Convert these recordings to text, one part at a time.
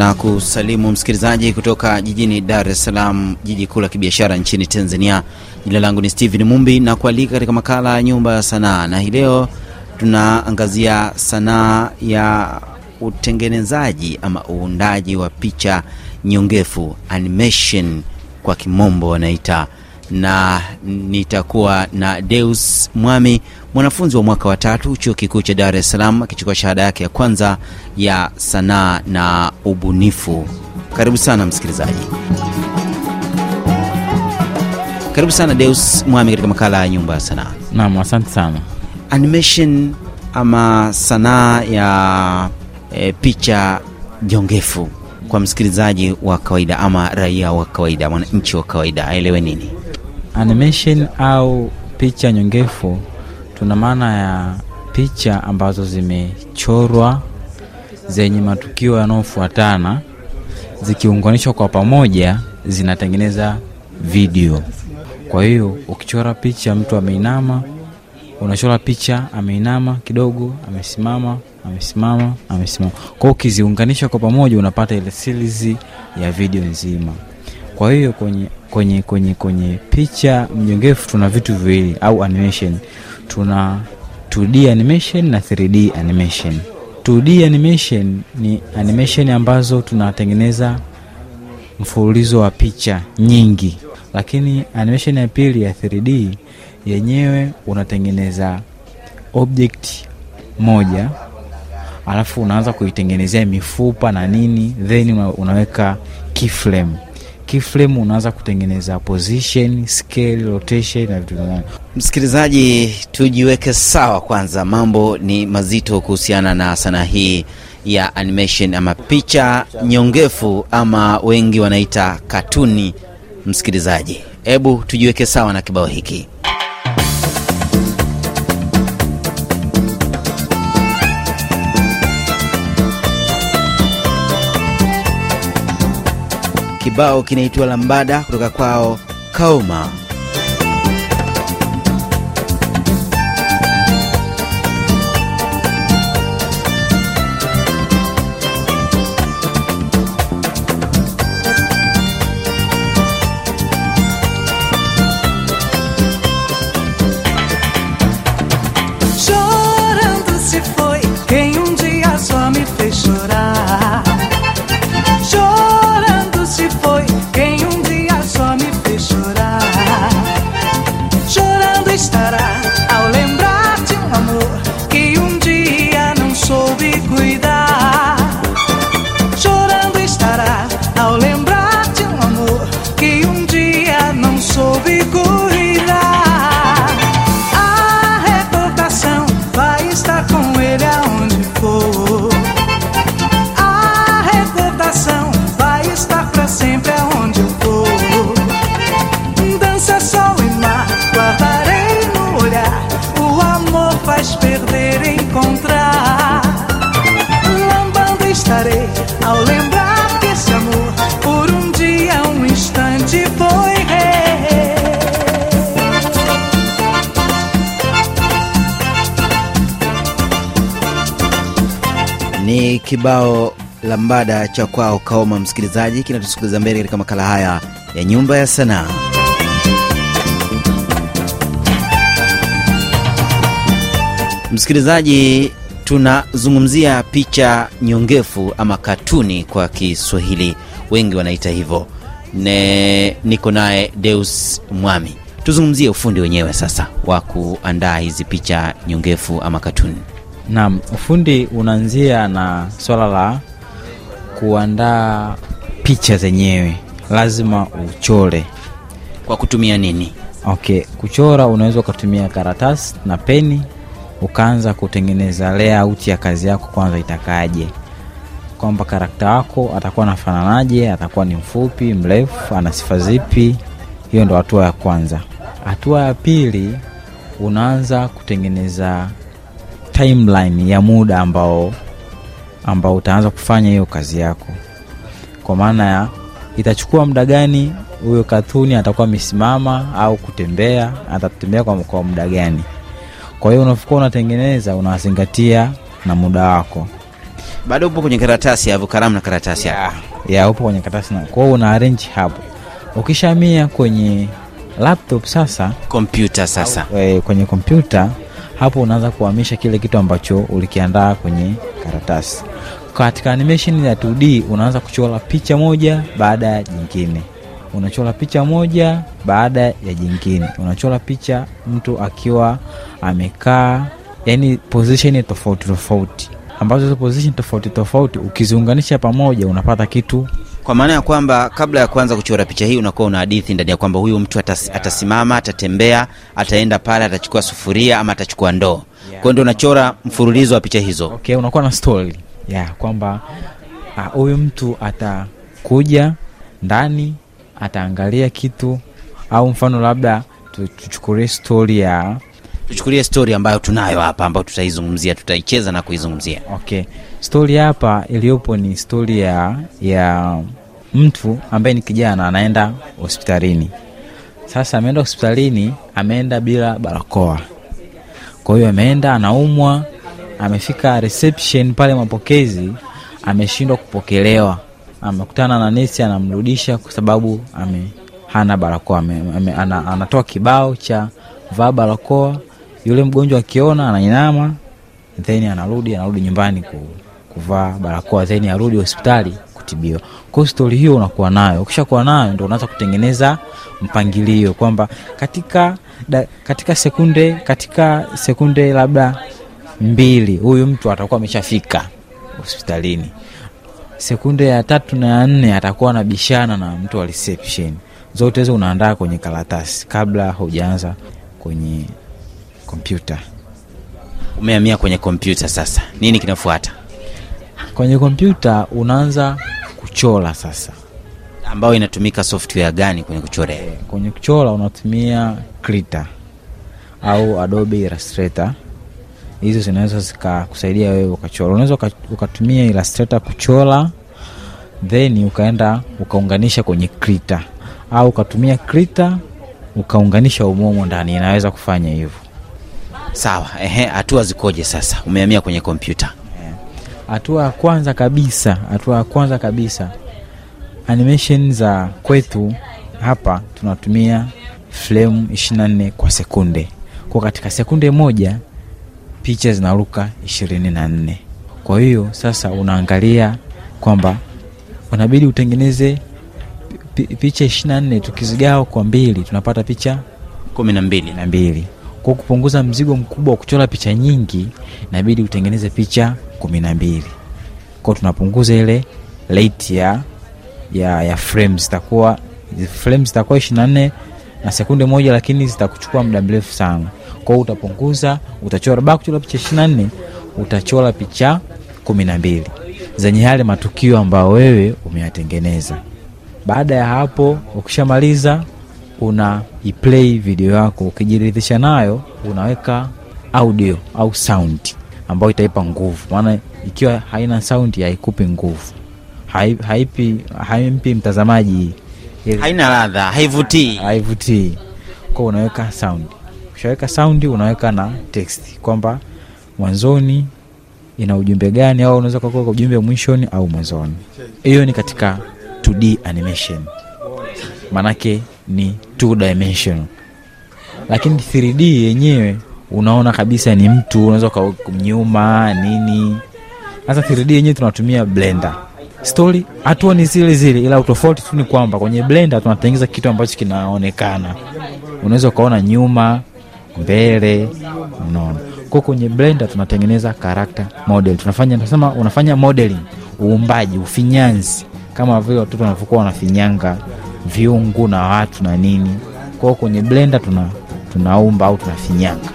na kusalimu msikilizaji kutoka jijini Dar es Salaam, jiji kuu la kibiashara nchini Tanzania. Jina langu ni Steven Mumbi na kualika katika makala ya Nyumba ya Sanaa, na hii leo tunaangazia sanaa ya utengenezaji ama uundaji wa picha nyongefu, animation kwa kimombo wanaita na nitakuwa na Deus Mwami, mwanafunzi wa mwaka wa tatu chuo kikuu cha Dar es Salaam, akichukua shahada yake ya kwanza ya sanaa na ubunifu. Karibu sana msikilizaji, karibu sana Deus Mwami katika makala ya nyumba ya sanaa. Naam, asante sana. Animation ama sanaa ya e, picha jongefu kwa msikilizaji wa kawaida ama raia wa kawaida, mwananchi wa kawaida aelewe nini? Animation au picha nyongefu, tuna maana ya picha ambazo zimechorwa zenye matukio yanayofuatana zikiunganishwa kwa pamoja zinatengeneza video. Kwa hiyo ukichora picha mtu ameinama, unachora picha ameinama kidogo, amesimama, amesimama, amesimama. Kwa hiyo ukiziunganisha kwa pamoja unapata ile series ya video nzima. Kwa hiyo kwenye kwenye kwenye kwenye picha mjongefu tuna vitu viwili au animation, tuna 2D animation na 3D animation. 2D animation ni animation ambazo tunatengeneza mfululizo wa picha nyingi, lakini animation ya pili ya 3D yenyewe unatengeneza object moja alafu unaanza kuitengenezea mifupa na nini, then unaweka keyframe keyframe unaanza kutengeneza position, scale, rotation na vitu vingine. Msikilizaji, tujiweke sawa kwanza, mambo ni mazito kuhusiana na sanaa hii ya animation ama picha nyongefu ama wengi wanaita katuni. Msikilizaji, hebu tujiweke sawa na kibao hiki. Kibao kinaitwa Lambada kutoka kwao Kauma. Kibao Lambada cha kwao Kaoma, msikilizaji, kinatusikiliza mbele katika makala haya ya Nyumba ya Sanaa. Msikilizaji, tunazungumzia picha nyongefu ama katuni kwa Kiswahili, wengi wanaita hivyo. Ne, niko naye Deus Mwami, tuzungumzie ufundi wenyewe sasa wa kuandaa hizi picha nyongefu ama katuni. Naam, ufundi unaanzia na swala la kuandaa picha zenyewe, lazima uchore. Kwa kutumia nini? Okay, kuchora unaweza ukatumia karatasi na peni, ukaanza kutengeneza layout ya kazi yako, kwanza itakaje, kwamba karakta wako atakuwa anafananaje, atakuwa ni mfupi, mrefu, ana sifa zipi. Hiyo ndo hatua ya kwanza. Hatua ya pili, unaanza kutengeneza timeline ya muda ambao ambao utaanza kufanya hiyo kazi yako, kwa maana ya itachukua muda gani huyo katuni atakuwa amesimama au kutembea, atatembea kwa, kwa muda gani. Kwa hiyo unapokuwa unatengeneza unazingatia na muda wako. bado upo kwenye karatasi hapo kalamu na karatasi ya, ya upo kwenye karatasi na kwa hiyo una arrange hapo. Ukishamia kwenye laptop sasa kompyuta sasa. e, kwenye kompyuta hapo unaanza kuhamisha kile kitu ambacho ulikiandaa kwenye karatasi. Katika animation ya 2d unaanza kuchora picha moja baada ya jingine. Unachora picha moja baada ya jingine. Unachora picha mtu akiwa amekaa yani position tofauti tofauti. Ambazo hizo position tofauti tofauti ukiziunganisha pamoja unapata kitu kwa maana ya kwamba kabla ya kuanza kuchora picha hii unakuwa una hadithi ndani ya kwamba huyu mtu atas, atasimama atatembea ataenda pale atachukua sufuria ama atachukua ndoo. Yeah. kwao ndio unachora mfululizo wa picha hizo. Okay, unakuwa na story. Ya kwamba ah, huyu mtu atakuja ndani ataangalia kitu au mfano labda tu- tuchukulie stori ya tuchukulie stori ambayo tunayo hapa ambayo tutaizungumzia tutaicheza na kuizungumzia. Okay stori hapa iliyopo ni stori ya ya mtu ambaye ni kijana anaenda hospitalini. Sasa ameenda hospitalini ameenda bila barakoa. Kwa hiyo ameenda anaumwa amefika reception pale mapokezi ameshindwa kupokelewa. Amekutana na nesi anamrudisha kwa sababu ame hana barakoa ame, ame, ana, anatoa kibao cha vaa barakoa. Yule mgonjwa akiona anainama then anarudi anarudi nyumbani ku, kuvaa barakoa then arudi hospitali kutibiwa kwao stori hiyo unakuwa nayo. Ukishakuwa nayo ndo unaanza kutengeneza mpangilio kwamba katika da, katika sekunde katika sekunde labda mbili huyu mtu atakuwa ameshafika hospitalini. Sekunde ya tatu na ya nne atakuwa anabishana na mtu wa reception. Zote hizo unaandaa kwenye karatasi kabla hujaanza kwenye kompyuta. Umehamia kwenye kompyuta sasa. Nini kinafuata? Kwenye kompyuta unaanza kuchora sasa ambayo inatumika software gani kwenye kuchorea kwenye kuchora unatumia Krita au Adobe Illustrator. Hizo zinaweza zikakusaidia wewe ukachora. Unaweza ukatumia Illustrator kuchora then ukaenda ukaunganisha kwenye Krita au ukatumia Krita ukaunganisha umomo ndani, inaweza kufanya hivyo. sawa ehe hatua zikoje sasa umehamia kwenye kompyuta Hatua ya kwanza kabisa, hatua ya kwanza kabisa, animation za kwetu hapa tunatumia frame 24 kwa sekunde. Kwa katika sekunde moja picha zinaruka 24. Kwa hiyo sasa unaangalia kwamba unabidi utengeneze pi- picha 24 tukizigawa kwa mbili tunapata picha kumi na mbili na mbili kwa kupunguza mzigo mkubwa wa kuchora picha nyingi inabidi utengeneze picha kumi na mbili. Kwao tunapunguza ile rate ya ya, ya frames zitakuwa frames zitakuwa ishiri na nne na sekunde moja lakini zitakuchukua muda mrefu sana. Kwao utapunguza utachora baa kuchora picha ishiri na nne utachora picha kumi na mbili. Zenye yale matukio ambayo wewe umeyatengeneza. Baada ya hapo ukishamaliza una iplay video yako ukijiridhisha nayo unaweka audio au sound ambayo itaipa nguvu. Maana ikiwa haina sound haikupi nguvu. Hai- haipi haimpi mtazamaji haina ladha haivutii. Haivutii. Kwa unaweka sound. Ukishaweka sound unaweka na text. Kwamba mwanzoni ina ujumbe gani au unaweza kuweka ujumbe mwishoni au mwanzoni. Hiyo ni katika 2d animation. Maanake ni two dimension. Lakini 3d yenyewe unaona kabisa ni mtu unaweza kumnyuma nini. Sasa 3d yenyewe tunatumia blender. Story hatua ni zile zile ila utofauti tu ni kwamba kwenye blender tunatengeneza kitu ambacho kinaonekana. Unaweza ukaona nyuma mbele unaona. Kwa kwenye blender tunatengeneza character model. Tunafanya tunasema unafanya modeling uumbaji ufinyanzi. Kama vile watoto wanavyokuwa wanafinyanga viungu na watu na nini. Kwao kwenye blender tuna tunaumba au tunafinyanga.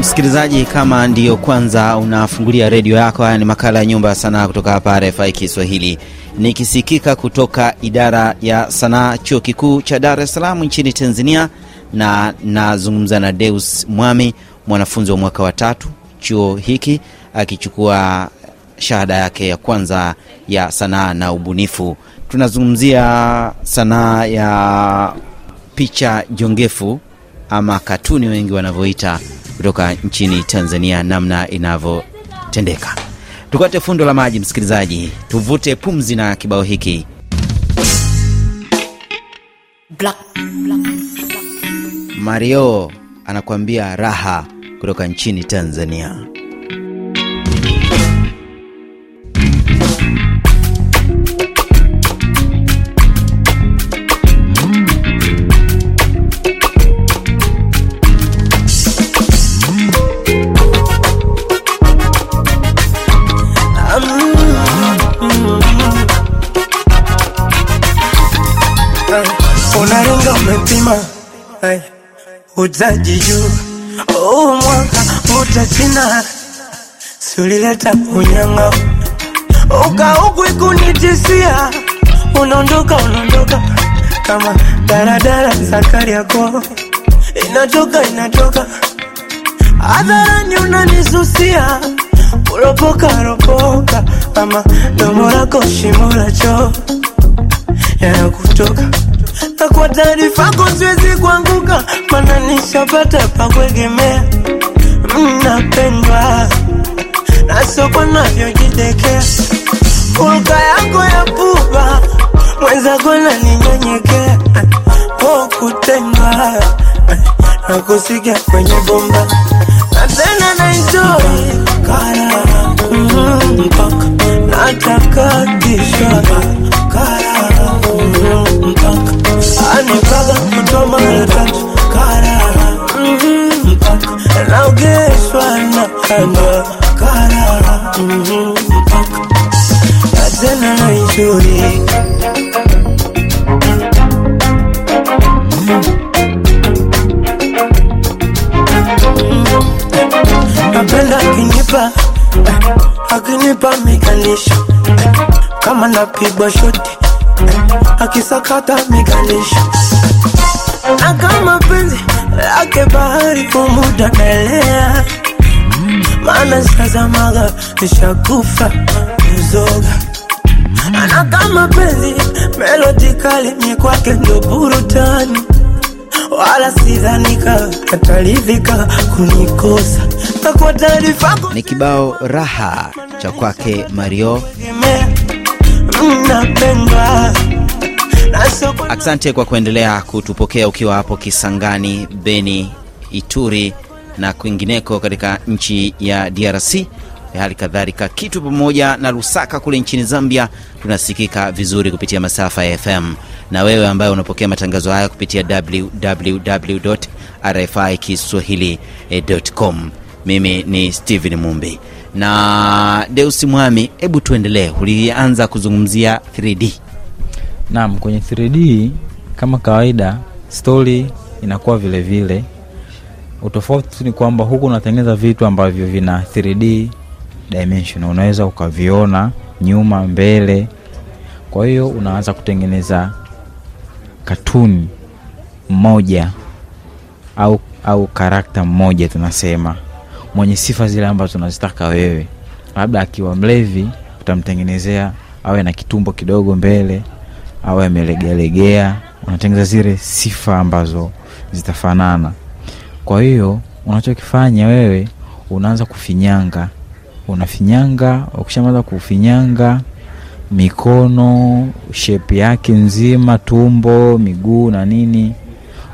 Msikilizaji kama ndiyo kwanza unafungulia redio yako haya ni makala ya nyumba ya sanaa kutoka hapa rfi kiswahili. Nikisikika kutoka idara ya sanaa chuo kikuu cha dar es salaam nchini tanzania na nazungumza na deus mwami mwanafunzi wa mwaka wa tatu chuo hiki akichukua shahada yake ya kwanza ya sanaa na ubunifu tunazungumzia sanaa ya picha jongefu ama katuni wengi wanavyoita kutoka nchini tanzania namna inavyotendeka. Tukate fundo la maji, msikilizaji, tuvute pumzi na kibao hiki. Black, black, Mario anakuambia raha kutoka nchini Tanzania. Unaringa umepima juu. Huu mwaka utasina siulileta unyanga. Ukaukwi kunitisia unaondoka unaondoka kama daradara sakari yako inatoka inatoka. Hadharani unanisusia kuropoka ropoka ama domo lako shimo la choo yanakutoka na kwa taarifa yako siwezi kuanguka, mana nishapata pa kuegemea. Mnapendwa na soko navyojidekea, hulka yako ya pupa mwenzako naninyenyekea, po kutendwa. Na kusikia kwenye bomba tena na enjoy kara. Mm, mpaka natakatishwa kara. Mm, mpaka. Anipaga kutoa mara tatu kara. Mm, mpaka. Naogeshwa na kanda kara. Mm, mpaka. Na tena na akinipa miganisho. Eh, kama napigwa shoti akisakata migalisho na kama penzi lake bahari kumuda naelea maana sazamaga nishakufa kuzoga na kama penzi melodi kali kwake ndo burutani wala sidhanika ataridhika kunikosa Ni kibao raha cha kwake Mario. Asante kwa kuendelea kutupokea ukiwa hapo Kisangani, Beni, Ituri na kwingineko katika nchi ya DRC, hali kadhalika Kitu pamoja na Lusaka kule nchini Zambia. Tunasikika vizuri kupitia masafa ya FM, na wewe ambaye unapokea matangazo haya kupitia www.rfikiswahili.com. Mimi ni Steven Mumbi na Deus Mwami. Hebu tuendelee, ulianza kuzungumzia 3D. Naam, kwenye 3D kama kawaida stori inakuwa vile vile. Utofauti ni kwamba huku unatengeneza vitu ambavyo vina 3D dimension, unaweza ukaviona nyuma, mbele. Kwa hiyo unaanza kutengeneza katuni mmoja au au karakta mmoja tunasema, mwenye sifa zile ambazo unazitaka wewe. Labda akiwa mlevi, utamtengenezea awe na kitumbo kidogo mbele awe amelegealegea, unatengeneza zile sifa ambazo zitafanana. Kwa hiyo unachokifanya wewe, unaanza kufinyanga, unafinyanga. Ukishamaliza kufinyanga mikono, shepu yake nzima, tumbo, miguu na nini,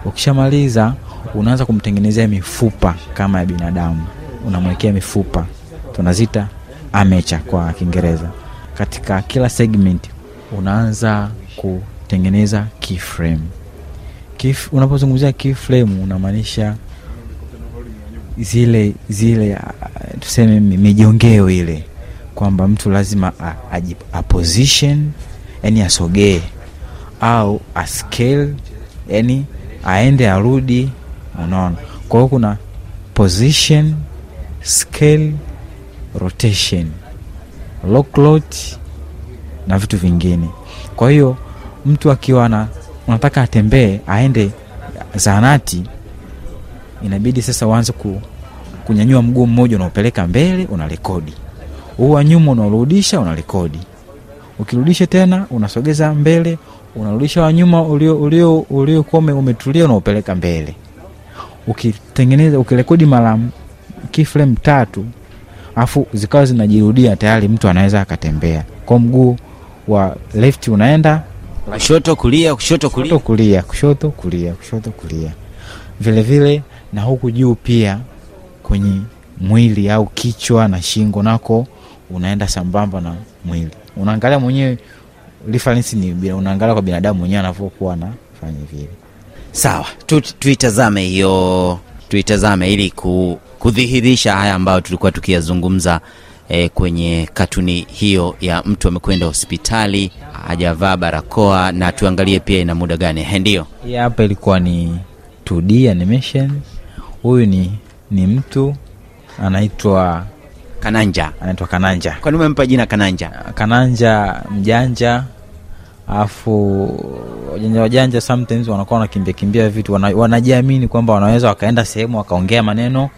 ukishamaliza unaanza kumtengenezea mifupa kama ya binadamu, unamwekea mifupa, tunazita amecha kwa Kiingereza. Katika kila segment unaanza kutengeneza keyframe. Unapozungumzia keyframe unamaanisha zile zile tuseme mijongeo ile kwamba mtu lazima a, a yani asogee au a yani aende arudi, unaona. Kwa hiyo kuna position, scale, rotation, locklot na vitu vingine. Kwa hiyo mtu akiwa na unataka atembee aende zahanati, inabidi sasa uanze ku, kunyanyua mguu mmoja unaopeleka mbele, unarekodi huu wa nyuma unaurudisha, unarekodi. Ukirudisha tena unasogeza mbele, unarudisha wa nyuma ulio ulio uliokuwa umetulia, unaupeleka mbele. Ukitengeneza ukirekodi mara keyframe tatu afu zikawa zinajirudia tayari mtu anaweza akatembea. Kwa mguu wa left unaenda kushoto kulia kushoto kulia. kushoto kulia kushoto kulia kushoto kulia. Vile vile na huku juu pia kwenye mwili au kichwa na shingo nako unaenda sambamba na mwili. Unaangalia mwenyewe reference ni bila- unaangalia kwa binadamu mwenyewe anavyokuwa anafanya vile. Sawa tu, tuitazame hiyo tuitazame ili ku, kudhihirisha haya ambayo tulikuwa tukiyazungumza eh, kwenye katuni hiyo ya mtu amekwenda hospitali hajavaa barakoa na tuangalie pia ina muda gani Eh, ndio? Hii hapa ilikuwa ni 2D animation. Huyu ni ni mtu anaitwa kananja. Anaitwa kananja. Kwani umempa jina kananja? Kananja mjanja alafu wajanja wajanja sometimes wanakuwa wanakimbia kimbia vitu wanajiamini kwamba wanaweza wakaenda sehemu wakaongea maneno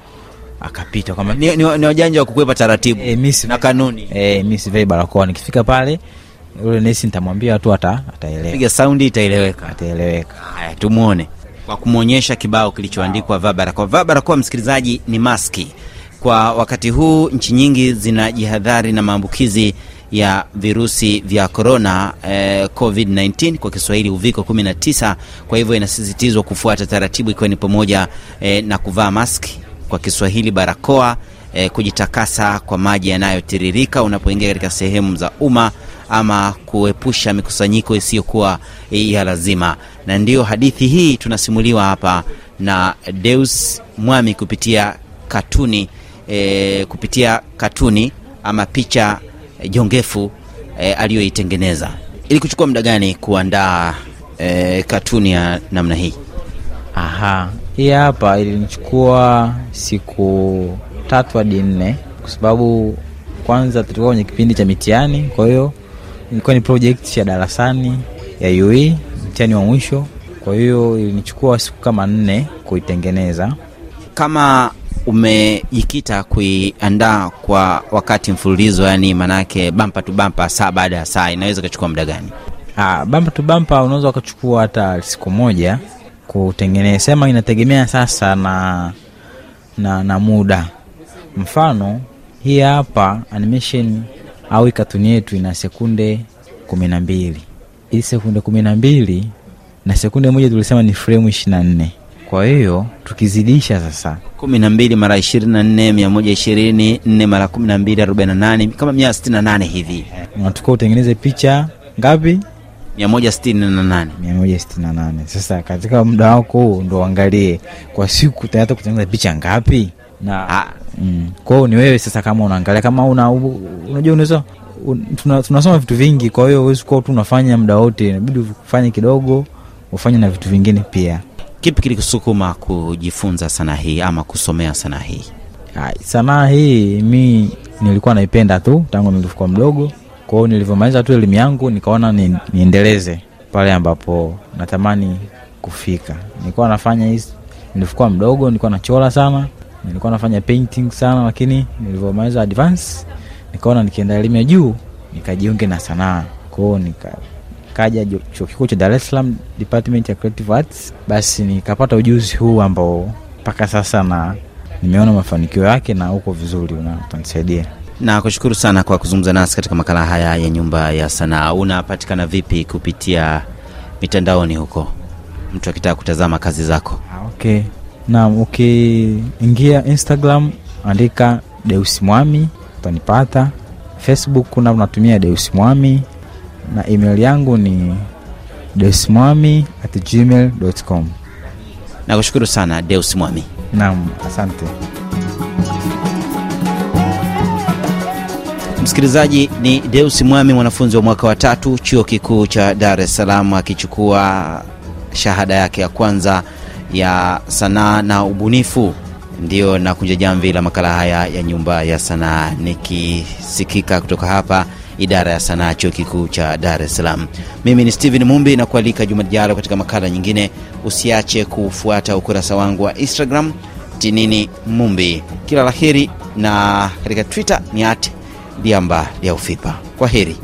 akapita. Kama ni, ni, ni wajanja wa kukwepa taratibu e, mi na kanuni. E, mi sivai barakoa. Nikifika pale yule nesi nitamwambia tu ata, ataelewa piga saundi itaeleweka. Ataeleweka. Haya tumwone kwa kumwonyesha kibao kilichoandikwa vaa barakoa. Vaa barakoa msikilizaji ni maski kwa wakati huu nchi nyingi zinajihadhari na maambukizi ya virusi vya korona eh, covid-19 kwa kiswahili uviko 19 kwa hivyo inasisitizwa kufuata taratibu ikiwa ni pamoja eh, na kuvaa maski kwa kiswahili barakoa eh, kujitakasa kwa maji yanayotiririka unapoingia katika sehemu za umma ama kuepusha mikusanyiko isiyokuwa ya lazima. Na ndiyo hadithi hii tunasimuliwa hapa na deus mwami kupitia katuni e, kupitia katuni ama picha e, jongefu e, aliyoitengeneza. Ili kuchukua muda gani kuandaa e, katuni ya namna hii? Aha hii hapa ilinichukua siku tatu hadi nne kwa sababu kwanza tulikuwa kwenye kipindi cha mitihani kwa hiyo ilikuwa ni project ya darasani ya ue mtihani wa mwisho. Kwa hiyo ilinichukua siku kama nne kuitengeneza. Kama umejikita kuiandaa kwa wakati mfululizo yani manake bampa tu bampa saa baada ya saa inaweza ukachukua muda gani? Ah, bampa tu bampa unaweza ukachukua hata siku moja kutengeneza sema inategemea sasa na na, na muda. Mfano hii hapa animation au ikatuni katuni yetu ina sekunde kumi na mbili. Hii sekunde kumi na mbili na sekunde moja tulisema ni fremu ishiri na nne kwa hiyo tukizidisha sasa. kumi na mbili mara ishirini na nne mia moja ishirini nne mara kumi na mbili arobaini na nane kama mia sitini na nane hivi. Unatakiwa utengeneze picha ngapi? mia moja sitini na nane. 168 sasa katika muda wako huu ndo uangalie kwa siku tayata kutengeneza picha ngapi? Na Ah. mm, kwao ni wewe sasa kama unaangalia kama una unajua unaweza un, tuna, tunasoma vitu vingi kwa hiyo huwezi kuwa tu unafanya muda wote inabidi ufanye kidogo ufanye na vitu vingine pia kipi kilikusukuma kujifunza sanaa hii ama kusomea sanaa hii? Sanaa hii mi nilikuwa naipenda tu tangu nilivyokuwa mdogo. Kwa hiyo nilivyomaliza tu elimu yangu nikaona ni, niendeleze pale ambapo natamani kufika. Nilikuwa nafanya hizi nilivyokuwa mdogo nilikuwa nachora sana nilikuwa nafanya painting sana lakini nilivyomaliza advance nikaona nikienda elimu ya juu nikajiunge na sanaa. Kwao nika kaja chuo kikuu cha dar es salaam department ya creative arts. Basi nikapata ujuzi huu ambao mpaka sasa na nimeona mafanikio yake na uko vizuri utanisaidia. Na kushukuru sana kwa kuzungumza nasi katika makala haya ya nyumba ya sanaa. Unapatikana vipi kupitia mitandaoni huko? Mtu akitaka kutazama kazi zako. Ah, okay. Naam, ukiingia instagram andika Deusi mwami utanipata. Facebook kuna unatumia Deusi mwami na email yangu ni deusmwami at gmail com. Na kushukuru sana deus mwami. Naam asante. Msikilizaji ni deus mwami mwanafunzi wa mwaka wa tatu chuo kikuu cha dar es salaam akichukua shahada yake ya kwanza ya sanaa na ubunifu. Ndio na kunja jamvi la makala haya ya nyumba ya sanaa nikisikika kutoka hapa idara ya sanaa chuo kikuu cha dar es salaam. Mimi ni stephen mumbi na kualika juma lijalo katika makala nyingine. Usiache kufuata ukurasa wangu wa instagram tinini mumbi. Kila la heri na katika twitter ni at diamba ya ufipa kwa heri